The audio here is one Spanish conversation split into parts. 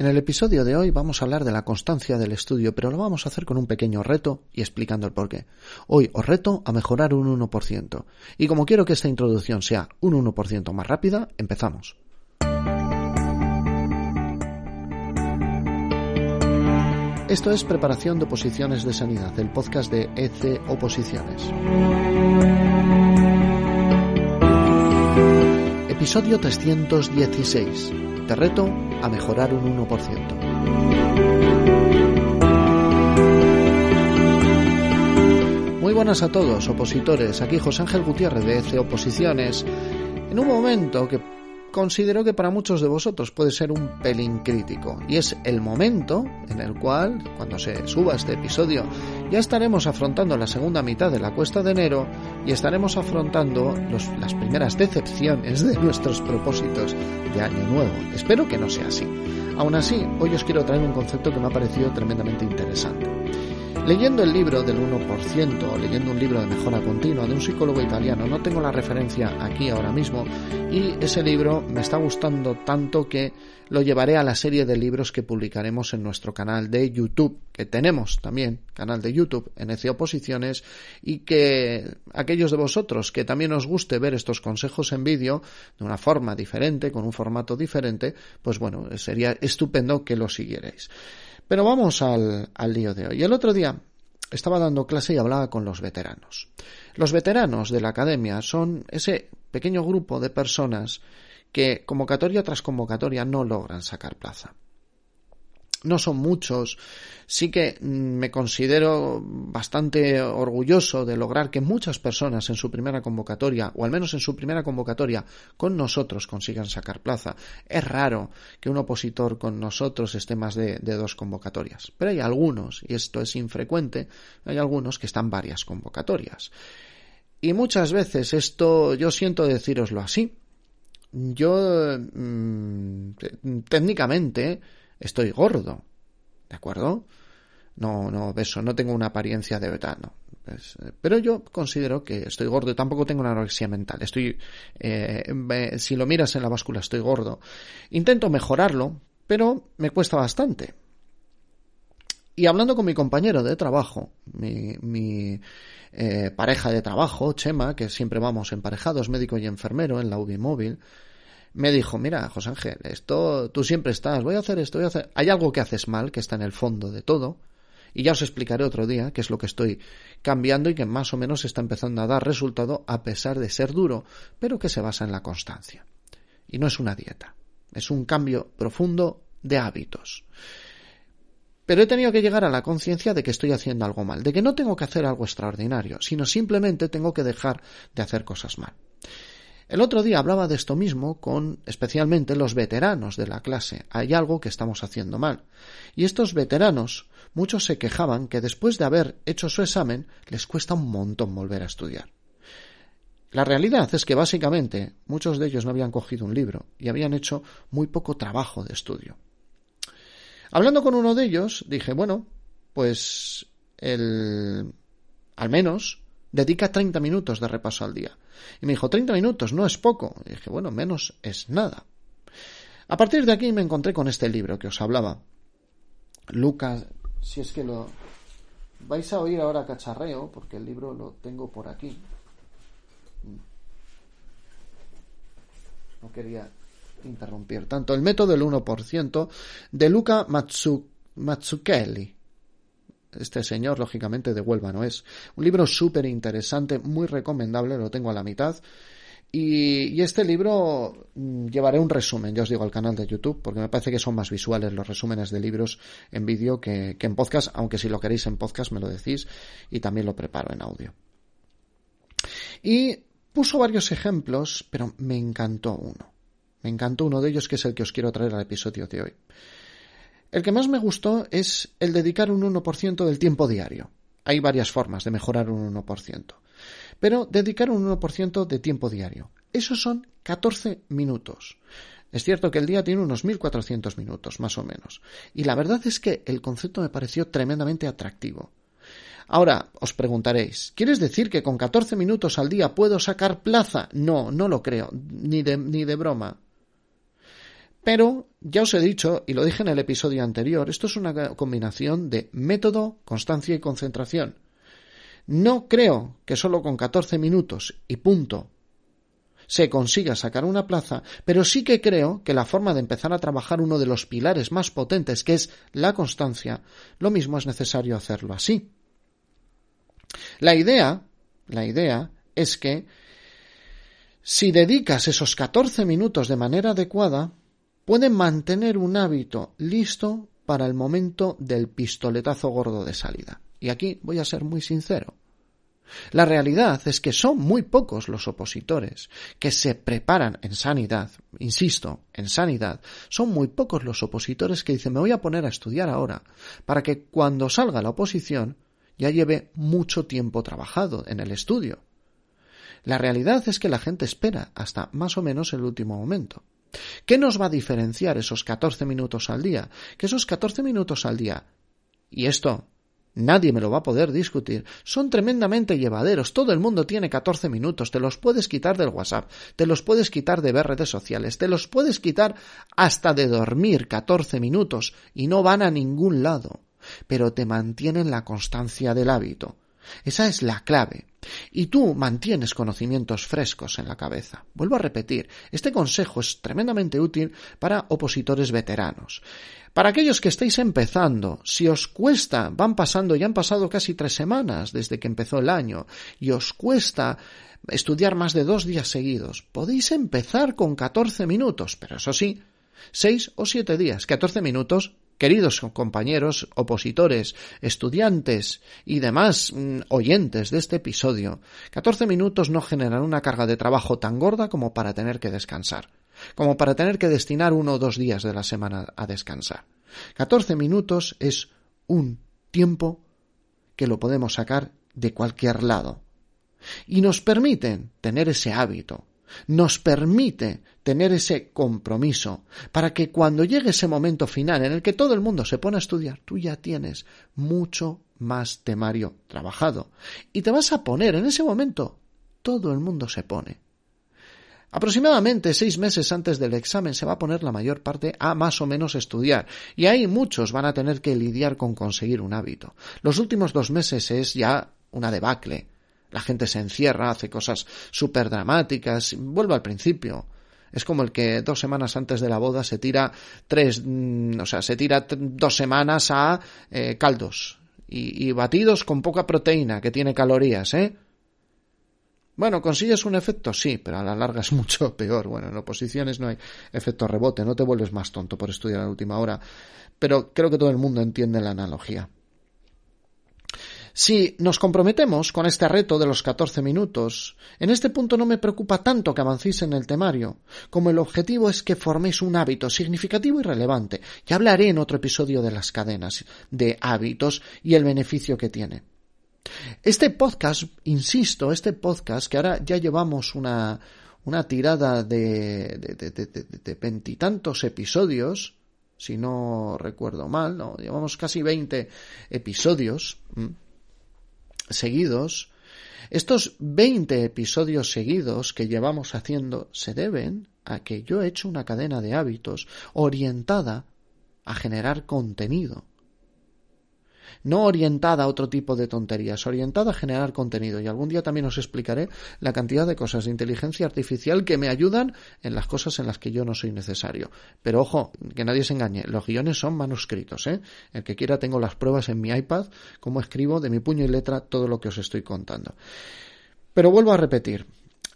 En el episodio de hoy vamos a hablar de la constancia del estudio, pero lo vamos a hacer con un pequeño reto y explicando el porqué. Hoy os reto a mejorar un 1%. Y como quiero que esta introducción sea un 1% más rápida, empezamos. Esto es Preparación de Oposiciones de Sanidad, el podcast de EC Oposiciones. Episodio 316. Te reto a mejorar un 1%. Muy buenas a todos, opositores. Aquí José Ángel Gutiérrez de EC Oposiciones. En un momento que considero que para muchos de vosotros puede ser un pelín crítico y es el momento en el cual, cuando se suba este episodio, ya estaremos afrontando la segunda mitad de la cuesta de enero y estaremos afrontando las primeras decepciones de nuestros propósitos de año nuevo. Espero que no sea así. Aún así, hoy os quiero traer un concepto que me ha parecido tremendamente interesante. Leyendo el libro del 1%, leyendo un libro de mejora continua de un psicólogo italiano, no tengo la referencia aquí ahora mismo, y ese libro me está gustando tanto que lo llevaré a la serie de libros que publicaremos en nuestro canal de YouTube, que tenemos también canal de YouTube en EC Oposiciones, y que aquellos de vosotros que también os guste ver estos consejos en vídeo de una forma diferente, con un formato diferente, pues bueno, sería estupendo que lo siguierais. Pero vamos al, lío de hoy. El otro día estaba dando clase y hablaba con los veteranos. Los veteranos de la academia son ese pequeño grupo de personas que convocatoria tras convocatoria no logran sacar plaza no son muchos. Sí que mm, me considero bastante orgulloso de lograr que muchas personas en su primera convocatoria, o al menos en su primera convocatoria, con nosotros consigan sacar plaza. Es raro que un opositor con nosotros esté más de, dos convocatorias. Pero hay algunos, y esto es infrecuente, hay algunos que están varias convocatorias. Y muchas veces esto yo siento deciroslo así. Yo mm, técnicamente estoy gordo, ¿de acuerdo? No, no, eso, no tengo una apariencia de vetano. Pues, eh, pero yo considero que estoy gordo tampoco tengo una anorexia mental. Estoy, eh, si lo miras en la báscula, estoy gordo. Intento mejorarlo, pero me cuesta bastante. Y hablando con mi compañero de trabajo, mi, mi eh, pareja de trabajo, Chema, que siempre vamos emparejados, médico y enfermero en la UBI móvil, me dijo, mira, José Ángel, esto tú siempre estás, voy a hacer esto, voy a hacer... Hay algo que haces mal, que está en el fondo de todo, y ya os explicaré otro día qué es lo que estoy cambiando y que más o menos está empezando a dar resultado a pesar de ser duro, pero que se basa en la constancia. Y no es una dieta, es un cambio profundo de hábitos. Pero he tenido que llegar a la conciencia de que estoy haciendo algo mal, de que no tengo que hacer algo extraordinario, sino simplemente tengo que dejar de hacer cosas mal. El otro día hablaba de esto mismo con especialmente los veteranos de la clase. Hay algo que estamos haciendo mal. Y estos veteranos, muchos se quejaban que después de haber hecho su examen les cuesta un montón volver a estudiar. La realidad es que básicamente muchos de ellos no habían cogido un libro y habían hecho muy poco trabajo de estudio. Hablando con uno de ellos, dije, bueno, pues el al menos dedica 30 minutos de repaso al día. Y me dijo, 30 minutos, no es poco. Y dije, bueno, menos es nada. A partir de aquí me encontré con este libro que os hablaba. Lucas, si es que lo vais a oír ahora cacharreo, porque el libro lo tengo por aquí. No quería interrumpir tanto. El método del 1% de Luca Matsu, este señor, lógicamente, de Huelva no es. Un libro súper interesante, muy recomendable, lo tengo a la mitad. Y, este libro mm, llevaré un resumen, ya os digo, al canal de YouTube, porque me parece que son más visuales los resúmenes de libros en vídeo que, que en podcast, aunque si lo queréis en podcast me lo decís y también lo preparo en audio. Y puso varios ejemplos, pero me encantó uno. Me encantó uno de ellos que es el que os quiero traer al episodio de hoy. El que más me gustó es el dedicar un 1% del tiempo diario. Hay varias formas de mejorar un 1%. Pero dedicar un 1% de tiempo diario. Esos son 14 minutos. Es cierto que el día tiene unos 1400 minutos, más o menos. Y la verdad es que el concepto me pareció tremendamente atractivo. Ahora, os preguntaréis, ¿quieres decir que con 14 minutos al día puedo sacar plaza? No, no lo creo, ni de, ni de broma. Pero ya os he dicho, y lo dije en el episodio anterior, esto es una combinación de método, constancia y concentración. No creo que solo con 14 minutos y punto se consiga sacar una plaza, pero sí que creo que la forma de empezar a trabajar uno de los pilares más potentes, que es la constancia, lo mismo es necesario hacerlo así. La idea, la idea es que si dedicas esos 14 minutos de manera adecuada, pueden mantener un hábito listo para el momento del pistoletazo gordo de salida. Y aquí voy a ser muy sincero. La realidad es que son muy pocos los opositores que se preparan en sanidad, insisto, en sanidad, son muy pocos los opositores que dicen me voy a poner a estudiar ahora para que cuando salga la oposición ya lleve mucho tiempo trabajado en el estudio. La realidad es que la gente espera hasta más o menos el último momento. ¿Qué nos va a diferenciar esos 14 minutos al día? Que esos 14 minutos al día, y esto Nadie me lo va a poder discutir. Son tremendamente llevaderos. Todo el mundo tiene 14 minutos. Te los puedes quitar del WhatsApp. Te los puedes quitar de ver redes sociales. Te los puedes quitar hasta de dormir 14 minutos y no van a ningún lado. Pero te mantienen la constancia del hábito. Esa es la clave. Y tú mantienes conocimientos frescos en la cabeza. Vuelvo a repetir, este consejo es tremendamente útil para opositores veteranos. Para aquellos que estáis empezando, si os cuesta, van pasando, ya han pasado casi tres semanas desde que empezó el año, y os cuesta estudiar más de dos días seguidos, podéis empezar con 14 minutos, pero eso sí, seis o siete días, 14 minutos Queridos compañeros, opositores, estudiantes y demás mm, oyentes de este episodio, 14 minutos no generan una carga de trabajo tan gorda como para tener que descansar, como para tener que destinar uno o dos días de la semana a descansar. 14 minutos es un tiempo que lo podemos sacar de cualquier lado y nos permiten tener ese hábito, nos permite tener ese compromiso para que cuando llegue ese momento final en el que todo el mundo se pone a estudiar, tú ya tienes mucho más temario trabajado. Y te vas a poner en ese momento, todo el mundo se pone. Aproximadamente seis meses antes del examen se va a poner la mayor parte a más o menos estudiar, y ahí muchos van a tener que lidiar con conseguir un hábito. Los últimos dos meses es ya una debacle. La gente se encierra, hace cosas súper dramáticas. Vuelvo al principio. Es como el que dos semanas antes de la boda se tira tres, mm, o sea, se tira dos semanas a eh, caldos y, y, batidos con poca proteína, que tiene calorías, ¿eh? Bueno, ¿consigues un efecto? Sí, pero a la larga es mucho peor. Bueno, en oposiciones no hay efecto rebote, no te vuelves más tonto por estudiar a la última hora. Pero creo que todo el mundo entiende la analogía. Si nos comprometemos con este reto de los 14 minutos, en este punto no me preocupa tanto que avancéis en el temario, como el objetivo es que forméis un hábito significativo y relevante. Ya hablaré en otro episodio de las cadenas de hábitos y el beneficio que tiene. Este podcast, insisto, este podcast que ahora ya llevamos una, una tirada de veintitantos episodios, si no recuerdo mal, no, llevamos casi 20 episodios seguidos, estos 20 episodios seguidos que llevamos haciendo se deben a que yo he hecho una cadena de hábitos orientada a generar contenido no orientada a otro tipo de tonterías, orientada a generar contenido. Y algún día también os explicaré la cantidad de cosas de inteligencia artificial que me ayudan en las cosas en las que yo no soy necesario. Pero ojo, que nadie se engañe, los guiones son manuscritos, ¿eh? El que quiera tengo las pruebas en mi iPad, como escribo de mi puño y letra todo lo que os estoy contando. Pero vuelvo a repetir,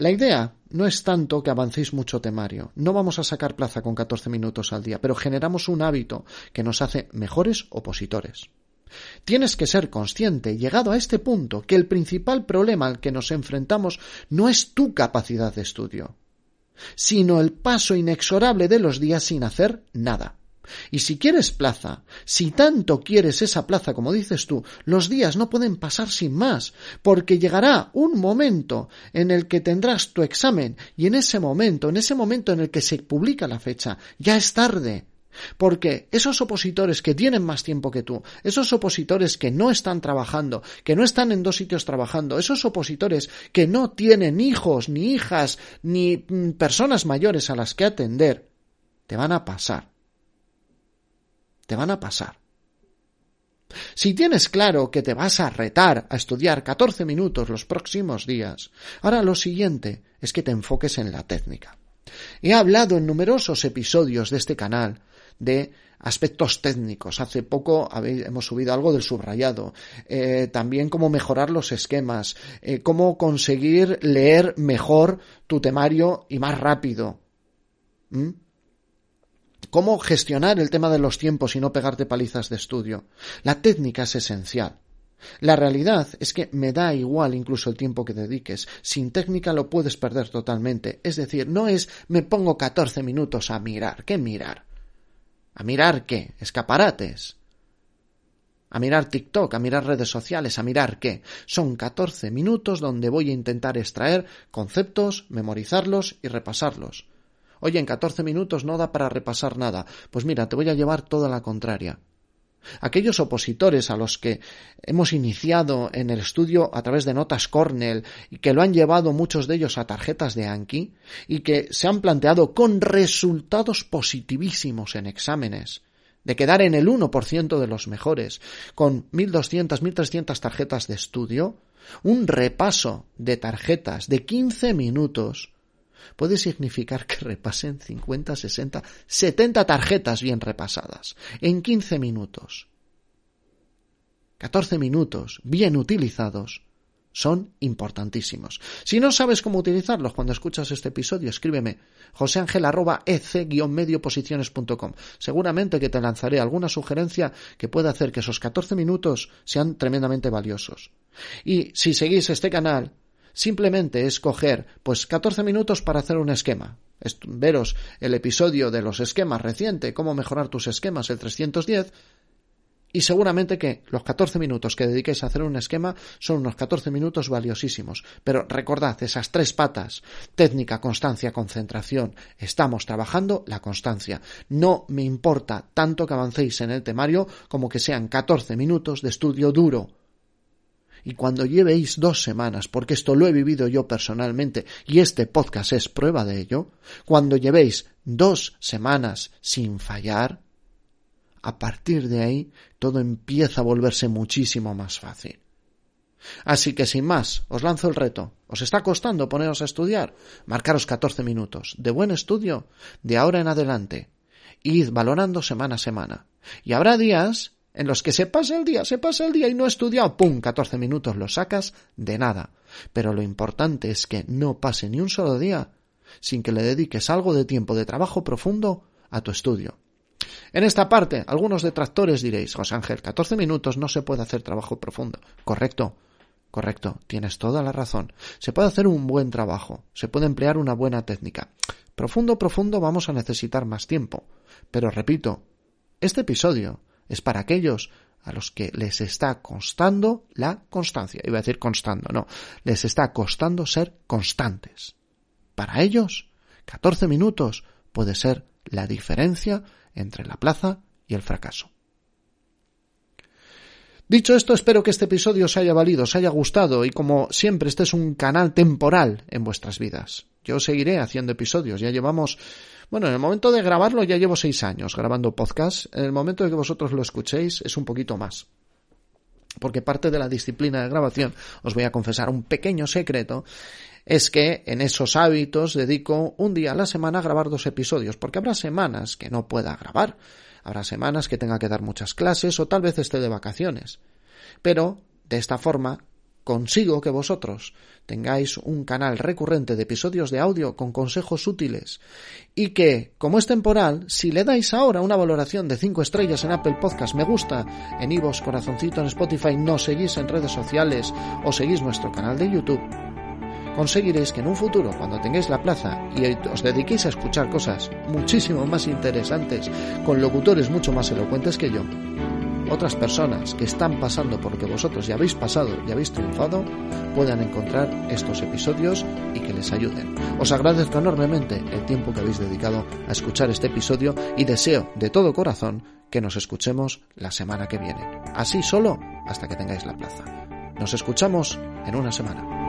la idea no es tanto que avancéis mucho temario. No vamos a sacar plaza con 14 minutos al día, pero generamos un hábito que nos hace mejores opositores. Tienes que ser consciente, llegado a este punto, que el principal problema al que nos enfrentamos no es tu capacidad de estudio, sino el paso inexorable de los días sin hacer nada. Y si quieres plaza, si tanto quieres esa plaza como dices tú, los días no pueden pasar sin más, porque llegará un momento en el que tendrás tu examen y en ese momento, en ese momento en el que se publica la fecha, ya es tarde. Porque esos opositores que tienen más tiempo que tú, esos opositores que no están trabajando, que no están en dos sitios trabajando, esos opositores que no tienen hijos, ni hijas, ni mm, personas mayores a las que atender, te van a pasar. Te van a pasar. Si tienes claro que te vas a retar a estudiar 14 minutos los próximos días, ahora lo siguiente es que te enfoques en la técnica. He hablado en numerosos episodios de este canal de aspectos técnicos. Hace poco hemos subido algo del subrayado. Eh, también cómo mejorar los esquemas. Eh, cómo conseguir leer mejor tu temario y más rápido. ¿Mm? Cómo gestionar el tema de los tiempos y no pegarte palizas de estudio. La técnica es esencial. La realidad es que me da igual incluso el tiempo que dediques. Sin técnica lo puedes perder totalmente. Es decir, no es me pongo 14 minutos a mirar. ¿Qué mirar? ¿A mirar qué? Escaparates. A mirar TikTok, a mirar redes sociales, a mirar qué. Son 14 minutos donde voy a intentar extraer conceptos, memorizarlos y repasarlos. Oye, en 14 minutos no da para repasar nada. Pues mira, te voy a llevar toda la contraria. Aquellos opositores a los que hemos iniciado en el estudio a través de notas Cornell y que lo han llevado muchos de ellos a tarjetas de Anki y que se han planteado con resultados positivísimos en exámenes, de quedar en el 1% de los mejores, con 1.200, 1.300 tarjetas de estudio, un repaso de tarjetas de 15 minutos puede significar que repasen 50, 60, 70 tarjetas bien repasadas en 15 minutos. 14 minutos bien utilizados son importantísimos. Si no sabes cómo utilizarlos cuando escuchas este episodio, escríbeme joseangel.ec-medioposiciones.com. Seguramente que te lanzaré alguna sugerencia que pueda hacer que esos 14 minutos sean tremendamente valiosos. Y si seguís este canal, Simplemente es coger pues 14 minutos para hacer un esquema. veros el episodio de los esquemas reciente, cómo mejorar tus esquemas, el 310, y seguramente que los 14 minutos que dediquéis a hacer un esquema son unos 14 minutos valiosísimos. Pero recordad esas tres patas, técnica, constancia, concentración. Estamos trabajando la constancia. No me importa tanto que avancéis en el temario como que sean 14 minutos de estudio duro y cuando llevéis dos semanas, porque esto lo he vivido yo personalmente y este podcast es prueba de ello, cuando llevéis dos semanas sin fallar, a partir de ahí todo empieza a volverse muchísimo más fácil. Así que sin más, os lanzo el reto. ¿Os está costando poneros a estudiar? Marcaros 14 minutos de buen estudio de ahora en adelante. Id valorando semana a semana. Y habrá días en los que se pasa el día, se pasa el día y no he estudiado, ¡pum! 14 minutos lo sacas de nada. Pero lo importante es que no pase ni un solo día sin que le dediques algo de tiempo de trabajo profundo a tu estudio. En esta parte, algunos detractores diréis, José Ángel, 14 minutos no se puede hacer trabajo profundo. Correcto, correcto, tienes toda la razón. Se puede hacer un buen trabajo, se puede emplear una buena técnica. Profundo, profundo vamos a necesitar más tiempo. Pero repito, este episodio es para aquellos a los que les está costando la constancia. Iba a decir constando, no, les está costando ser constantes. Para ellos, 14 minutos puede ser la diferencia entre la plaza y el fracaso. Dicho esto, espero que este episodio os haya valido, os haya gustado y como siempre este es un canal temporal en vuestras vidas. Yo seguiré haciendo episodios, ya llevamos bueno, en el momento de grabarlo ya llevo seis años grabando podcast. En el momento de que vosotros lo escuchéis es un poquito más. Porque parte de la disciplina de grabación, os voy a confesar un pequeño secreto, es que en esos hábitos dedico un día a la semana a grabar dos episodios, porque habrá semanas que no pueda grabar, habrá semanas que tenga que dar muchas clases o tal vez esté de vacaciones. Pero de esta forma consigo que vosotros tengáis un canal recurrente de episodios de audio con consejos útiles y que, como es temporal, si le dais ahora una valoración de 5 estrellas en Apple Podcast, me gusta, en Ivos, Corazoncito, en Spotify, nos seguís en redes sociales o seguís nuestro canal de YouTube, conseguiréis que en un futuro, cuando tengáis la plaza y os dediquéis a escuchar cosas muchísimo más interesantes, con locutores mucho más elocuentes que yo, otras personas que están pasando por lo que vosotros ya habéis pasado y habéis triunfado puedan encontrar estos episodios y que les ayuden. Os agradezco enormemente el tiempo que habéis dedicado a escuchar este episodio y deseo de todo corazón que nos escuchemos la semana que viene. Así solo hasta que tengáis la plaza. Nos escuchamos en una semana.